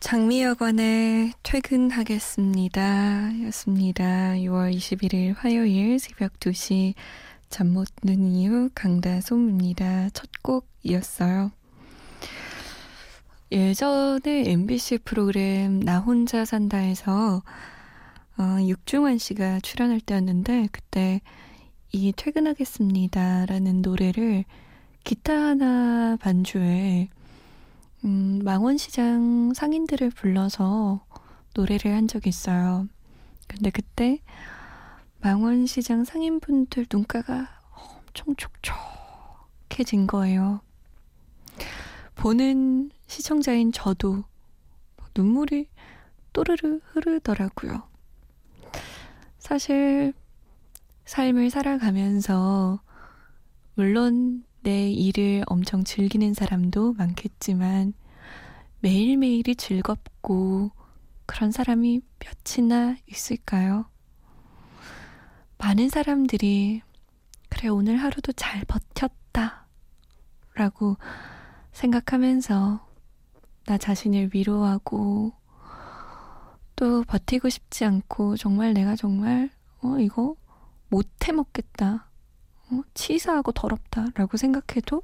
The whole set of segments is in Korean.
장미여관에 퇴근하겠습니다. 였습니다. 6월 21일 화요일 새벽 2시 잠 못 드는 이유 강다솜입니다. 첫 곡이었어요. 예전에 MBC 프로그램 나 혼자 산다에서 어, 육중환 씨가 출연할 때였는데 그때 이 퇴근하겠습니다라는 노래를 기타 하나 반주에 음, 망원시장 상인들을 불러서 노래를 한 적이 있어요. 근데 그때 망원시장 상인분들 눈가가 엄청 촉촉해진 거예요. 보는 시청자인 저도 눈물이 또르르 흐르더라고요. 사실 삶을 살아가면서 물론 내 일을 엄청 즐기는 사람도 많겠지만 매일매일이 즐겁고 그런 사람이 몇이나 있을까요? 많은 사람들이 그래 오늘 하루도 잘 버텼다 라고 생각하면서 나 자신을 위로하고 또 버티고 싶지 않고 정말 내가 정말 어 이거 못 해 먹겠다 어, 치사하고 더럽다라고 생각해도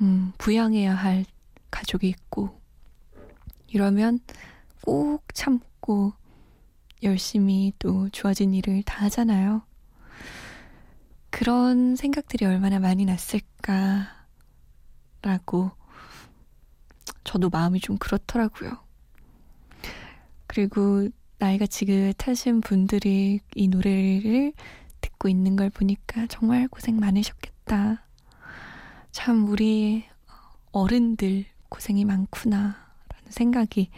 음, 부양해야 할 가족이 있고 이러면 꼭 참고 열심히 또 좋아진 일을 다 하잖아요. 그런 생각들이 얼마나 많이 났을까라고 저도 마음이 좀 그렇더라고요. 그리고 나이가 지긋하신 분들이 이 노래를 듣고 있는 걸 보니까 정말 고생 많으셨겠다. 참, 우리 어른들 고생이 많구나. 라는 생각이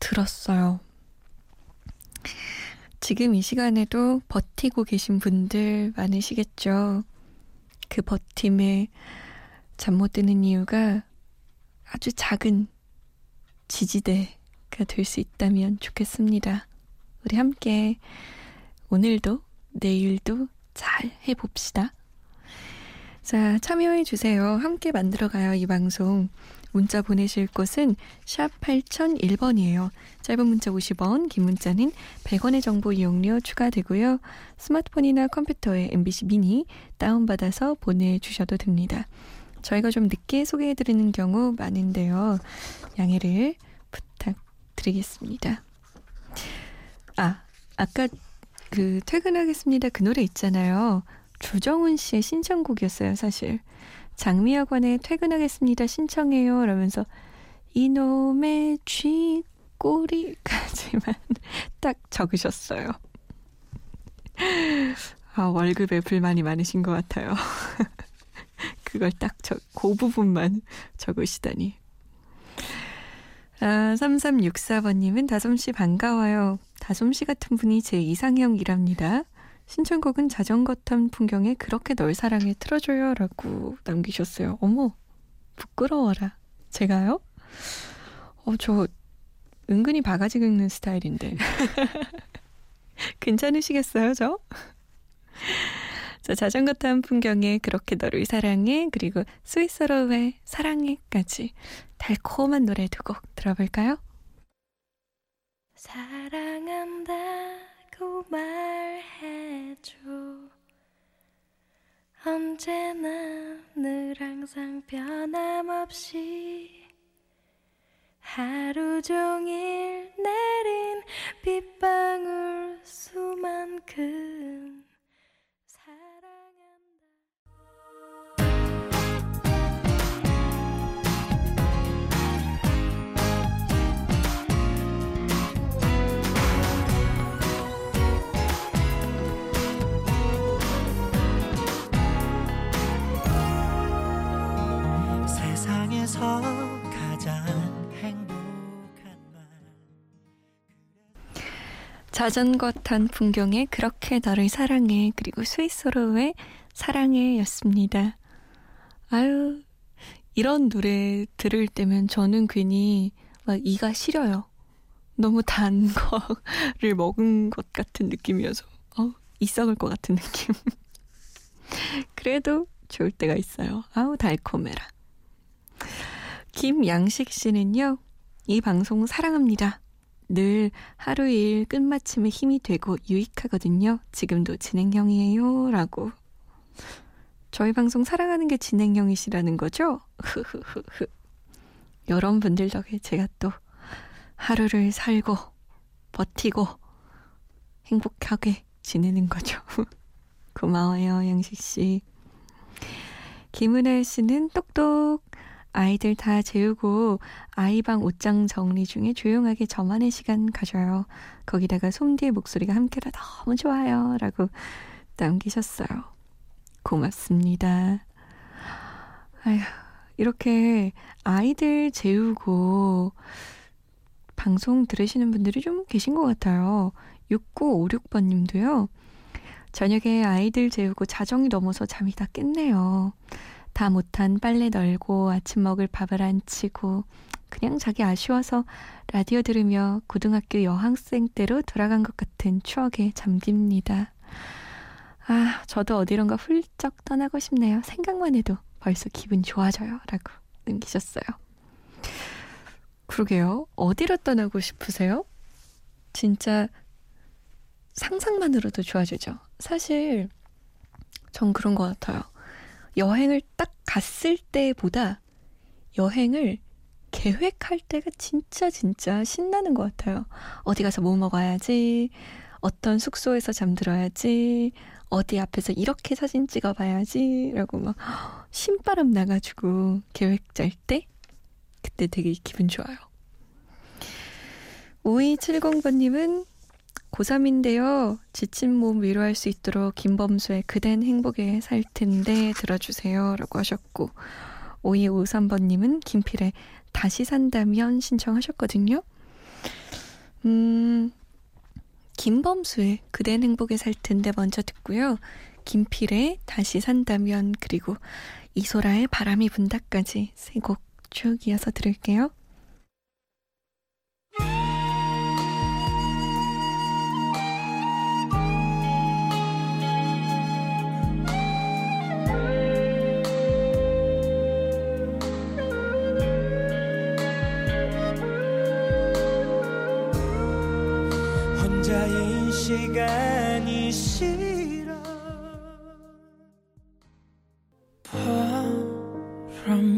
들었어요. 지금 이 시간에도 버티고 계신 분들 많으시겠죠. 그 버팀에 잠 못 드는 이유가 아주 작은 지지대가 될 수 있다면 좋겠습니다. 우리 함께 오늘도 내일도 잘 해봅시다. 자, 참여해주세요. 함께 만들어가요, 이 방송. 문자 보내실 곳은 샵 8001번이에요. 짧은 문자 50원, 긴 문자는 100원의 정보 이용료 추가되고요. 스마트폰이나 컴퓨터에 MBC 미니 다운받아서 보내주셔도 됩니다. 저희가 좀 늦게 소개해드리는 경우 많은데요. 양해를 부탁드리겠습니다. 아, 아까 그 퇴근하겠습니다. 그 노래 있잖아요. 조정훈 씨의 신청곡이었어요, 사실. 장미여관에 퇴근하겠습니다. 신청해요. 라면서 이놈의 쥐꼬리까지만 딱 적으셨어요. 아, 월급에 불만이 많으신 것 같아요. 그걸 딱 저, 그 부분만 적으시다니. 아, 3364번님은 다솜씨 반가워요. 다솜씨 같은 분이 제 이상형이랍니다. 신청곡은 자전거 탄 풍경에 그렇게 널 사랑해 틀어줘요. 라고 남기셨어요. 어머, 부끄러워라. 제가요? 어, 저 은근히 바가지 긁는 스타일인데. 괜찮으시겠어요, 저? 자, 자전거 탄 풍경에 그렇게 너를 사랑해 그리고 스위스로의 사랑해까지 달콤한 노래 두 곡 들어볼까요? 사랑한다고 말해줘 언제나 늘 항상 변함없이 하루 종일 내린 빗방울 수만큼 중에 자전거 탄 풍경에 그렇게 너를 사랑해 그리고 스위스로의 사랑해 였습니다. 아유 이런 노래 들을 때면 저는 괜히 막 이가 시려요. 너무 단 거를 먹은 것 같은 느낌이어서 어, 이 썩을 것 같은 느낌. 그래도 좋을 때가 있어요. 아우 달콤해라. 김양식 씨는요. 이 방송 사랑합니다. 늘 하루 일 끝마침에 힘이 되고 유익하거든요. 지금도 진행형이에요. 라고. 저희 방송 사랑하는 게 진행형이시라는 거죠? 흐흐흐흐. 여러분들 덕에 제가 또 하루를 살고 버티고 행복하게 지내는 거죠. 고마워요, 양식 씨. 김은혜 씨는 똑똑 아이들 다 재우고 아이방 옷장 정리 중에 조용하게 저만의 시간 가져요. 거기다가 솜디의 목소리가 함께라 너무 좋아요. 라고 남기셨어요. 고맙습니다. 아휴, 이렇게 아이들 재우고 방송 들으시는 분들이 좀 계신 것 같아요. 6956번 님도요. 저녁에 아이들 재우고 자정이 넘어서 잠이 다 깼네요. 다 못한 빨래 널고 아침 먹을 밥을 안 치고 그냥 자기 아쉬워서 라디오 들으며 고등학교 여학생 때로 돌아간 것 같은 추억에 잠깁니다. 아, 저도 어디론가 훌쩍 떠나고 싶네요. 생각만 해도 벌써 기분 좋아져요. 라고 남기셨어요. 그러게요. 어디로 떠나고 싶으세요? 진짜 상상만으로도 좋아지죠. 사실 전 그런 것 같아요. 여행을 딱 갔을 때보다 여행을 계획할 때가 진짜 진짜 신나는 것 같아요. 어디 가서 뭐 먹어야지, 어떤 숙소에서 잠들어야지, 어디 앞에서 이렇게 사진 찍어봐야지, 라고 막 신바람 나가지고 계획 짤 때, 그때 되게 기분 좋아요. 5270번님은 고3인데요. 지친 몸 위로할 수 있도록 김범수의 그댄 행복에 살 텐데 들어주세요. 라고 하셨고, 5253번님은 김필의 다시 산다면 신청하셨거든요. 음, 김범수의 그댄 행복에 살 텐데 먼저 듣고요. 김필의 다시 산다면 그리고 이소라의 바람이 분다까지 세 곡 쭉 이어서 들을게요. 바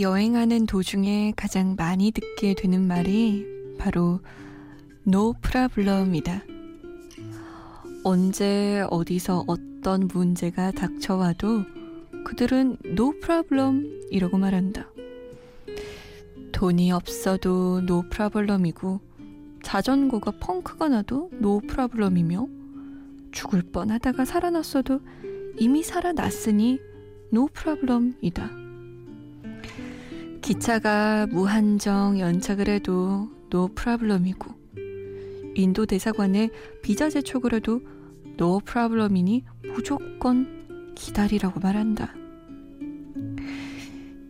여행하는 도중에 가장 많이 듣게 되는 말이 바로 no problem이다. 언제 어디서 어떤 문제가 닥쳐와도 그들은 no problem 이라고 말한다. 돈이 없어도 no problem이고 자전거가 펑크가 나도 no problem이며 죽을 뻔하다가 살아났어도 이미 살아났으니 no problem이다. 기차가 무한정 연착을 해도 no problem이고 인도 대사관에 비자 재촉을 해도 no problem이니 무조건 기다리라고 말한다.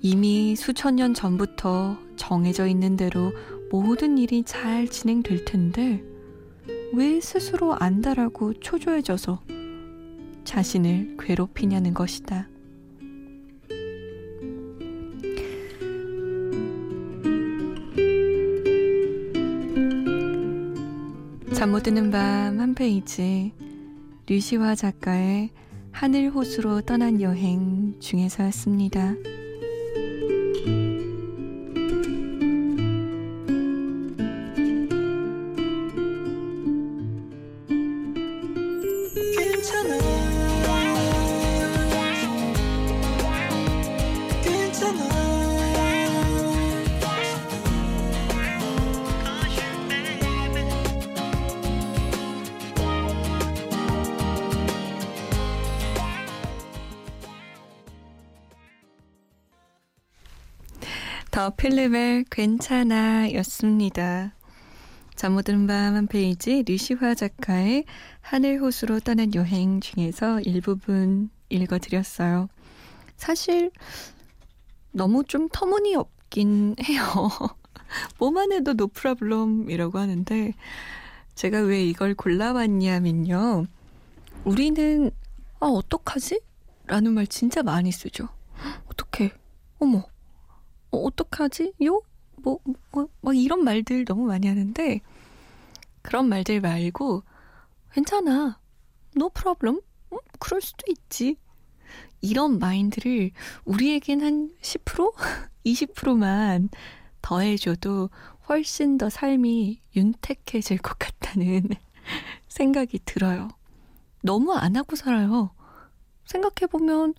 이미 수천 년 전부터 정해져 있는 대로 모든 일이 잘 진행될 텐데 왜 스스로 안다라고 초조해져서 자신을 괴롭히냐는 것이다. 잠 못 드는 밤 한 페이지 류시화 작가의 하늘 호수로 떠난 여행 중에서였습니다. 더 필름의 괜찮아 였습니다. 잠 못 드는 밤 한 페이지 류시화 작가의 하늘 호수로 떠난 여행 중에서 일부분 읽어드렸어요. 사실 너무 좀 터무니없긴 해요. 뭐만 해도 no problem이라고 하는데 제가 왜 이걸 골라왔냐면요. 우리는 아 어떡하지? 라는 말 진짜 많이 쓰죠. 어떡해. 어머. 어, 어떡하지? 요? 뭐, 뭐, 막 이런 말들 너무 많이 하는데, 그런 말들 말고, 괜찮아. no problem. 음, 그럴 수도 있지. 이런 마인드를 우리에겐 한 10%? 20%만 더해줘도 훨씬 더 삶이 윤택해질 것 같다는 생각이 들어요. 너무 안 하고 살아요. 생각해보면,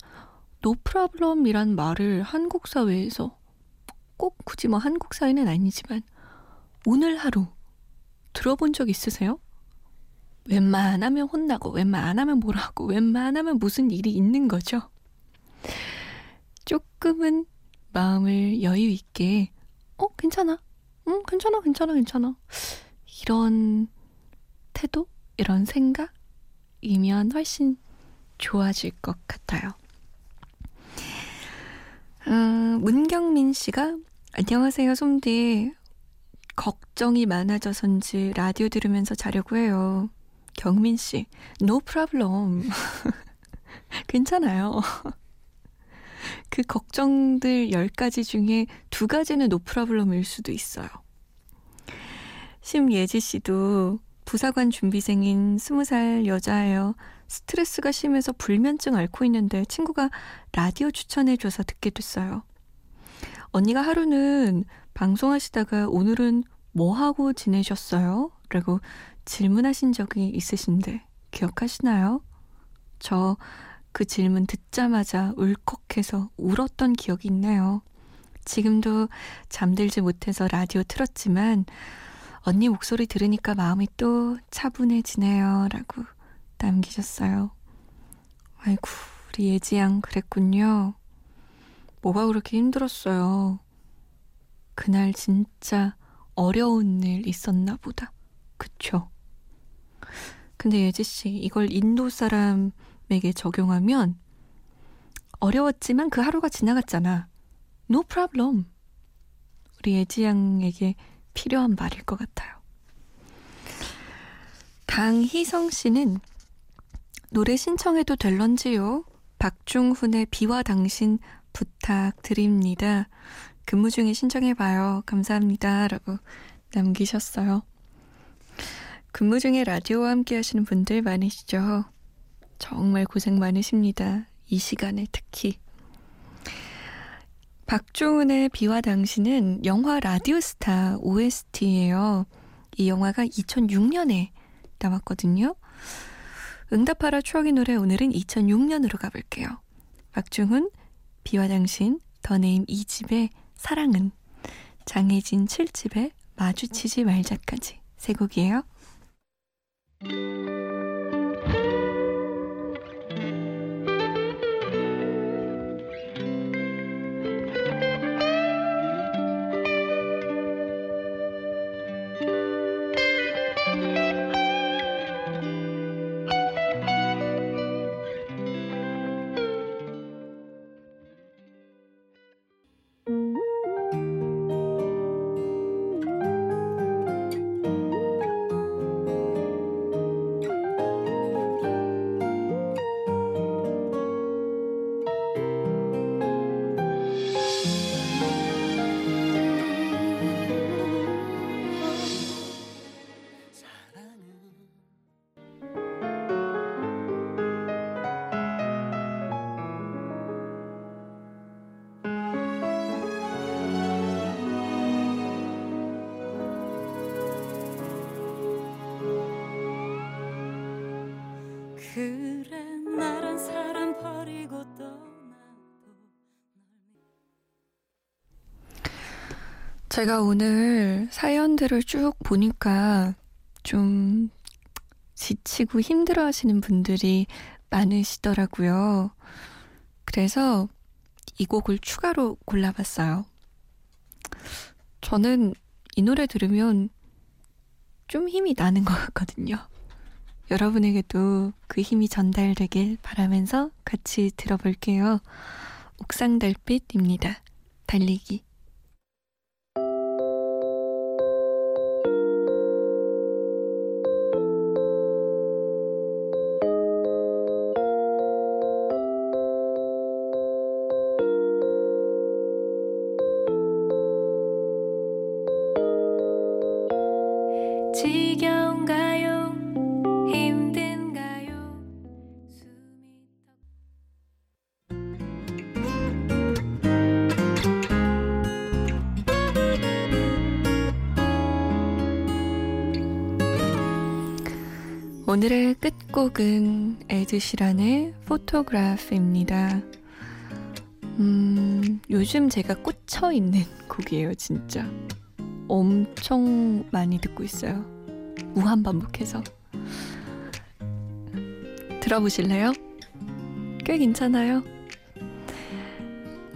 problem이란 말을 한국 사회에서 꼭 굳이 뭐 한국 사회는 아니지만 오늘 하루 들어본 적 있으세요? 웬만하면 혼나고 웬만하면 뭐라고 웬만하면 무슨 일이 있는 거죠. 조금은 마음을 여유 있게 어 괜찮아 응 괜찮아 괜찮아 괜찮아 이런 태도 이런 생각이면 훨씬 좋아질 것 같아요. 음, 문경민 씨가 안녕하세요, 솜디. 걱정이 많아져서인지 라디오 들으면서 자려고 해요. 경민 씨, no problem. 괜찮아요. 그 걱정들 10가지 중에 두 가지는 no problem일 수도 있어요. 심예지 씨도 부사관 준비생인 20살 여자예요. 스트레스가 심해서 불면증 앓고 있는데 친구가 라디오 추천해줘서 듣게 됐어요. 언니가 하루는 방송하시다가 오늘은 뭐 하고 지내셨어요? 라고 질문하신 적이 있으신데 기억하시나요? 저 그 질문 듣자마자 울컥해서 울었던 기억이 있네요. 지금도 잠들지 못해서 라디오 틀었지만 언니 목소리 들으니까 마음이 또 차분해지네요. 라고 남기셨어요. 아이고, 우리 예지양 그랬군요. 뭐가 그렇게 힘들었어요. 그날 진짜 어려운 일 있었나 보다. 그쵸? 근데 예지씨, 이걸 인도 사람에게 적용하면 어려웠지만 그 하루가 지나갔잖아. No problem. 우리 예지 양에게 필요한 말일 것 같아요. 강희성 씨는 노래 신청해도 될런지요? 박중훈의 비와 당신 부탁드립니다. 근무 중에 신청해봐요. 감사합니다. 라고 남기셨어요. 근무 중에 라디오와 함께 하시는 분들 많으시죠? 정말 고생 많으십니다. 이 시간에 특히. 박종훈의 비와 당신은 영화 라디오스타 OST예요. 이 영화가 2006년에 나왔거든요. 응답하라 추억의 노래 오늘은 2006년으로 가볼게요. 박중훈, 비와 당신, 더네임 2집의 사랑은, 장혜진 7집의 마주치지 말자까지 세 곡이에요. 그래 나란 사람 버리고 떠나도 제가 오늘 사연들을 쭉 보니까 좀 지치고 힘들어 하시는 분들이 많으시더라고요. 그래서 이 곡을 추가로 골라봤어요. 저는 이 노래 들으면 좀 힘이 나는 것 같거든요. 여러분에게도 그 힘이 전달되길 바라면서 같이 들어볼게요. 옥상 달빛입니다. 달리기. 오늘의 끝곡은 에드시란의 포토그래프입니다. 음, 요즘 제가 꽂혀 있는 곡이에요, 진짜. 엄청 많이 듣고 있어요. 무한 반복해서. 들어보실래요? 꽤 괜찮아요.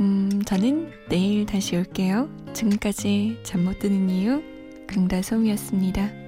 음, 저는 내일 다시 올게요. 지금까지 잠 못 드는 이유 강다솜이었습니다.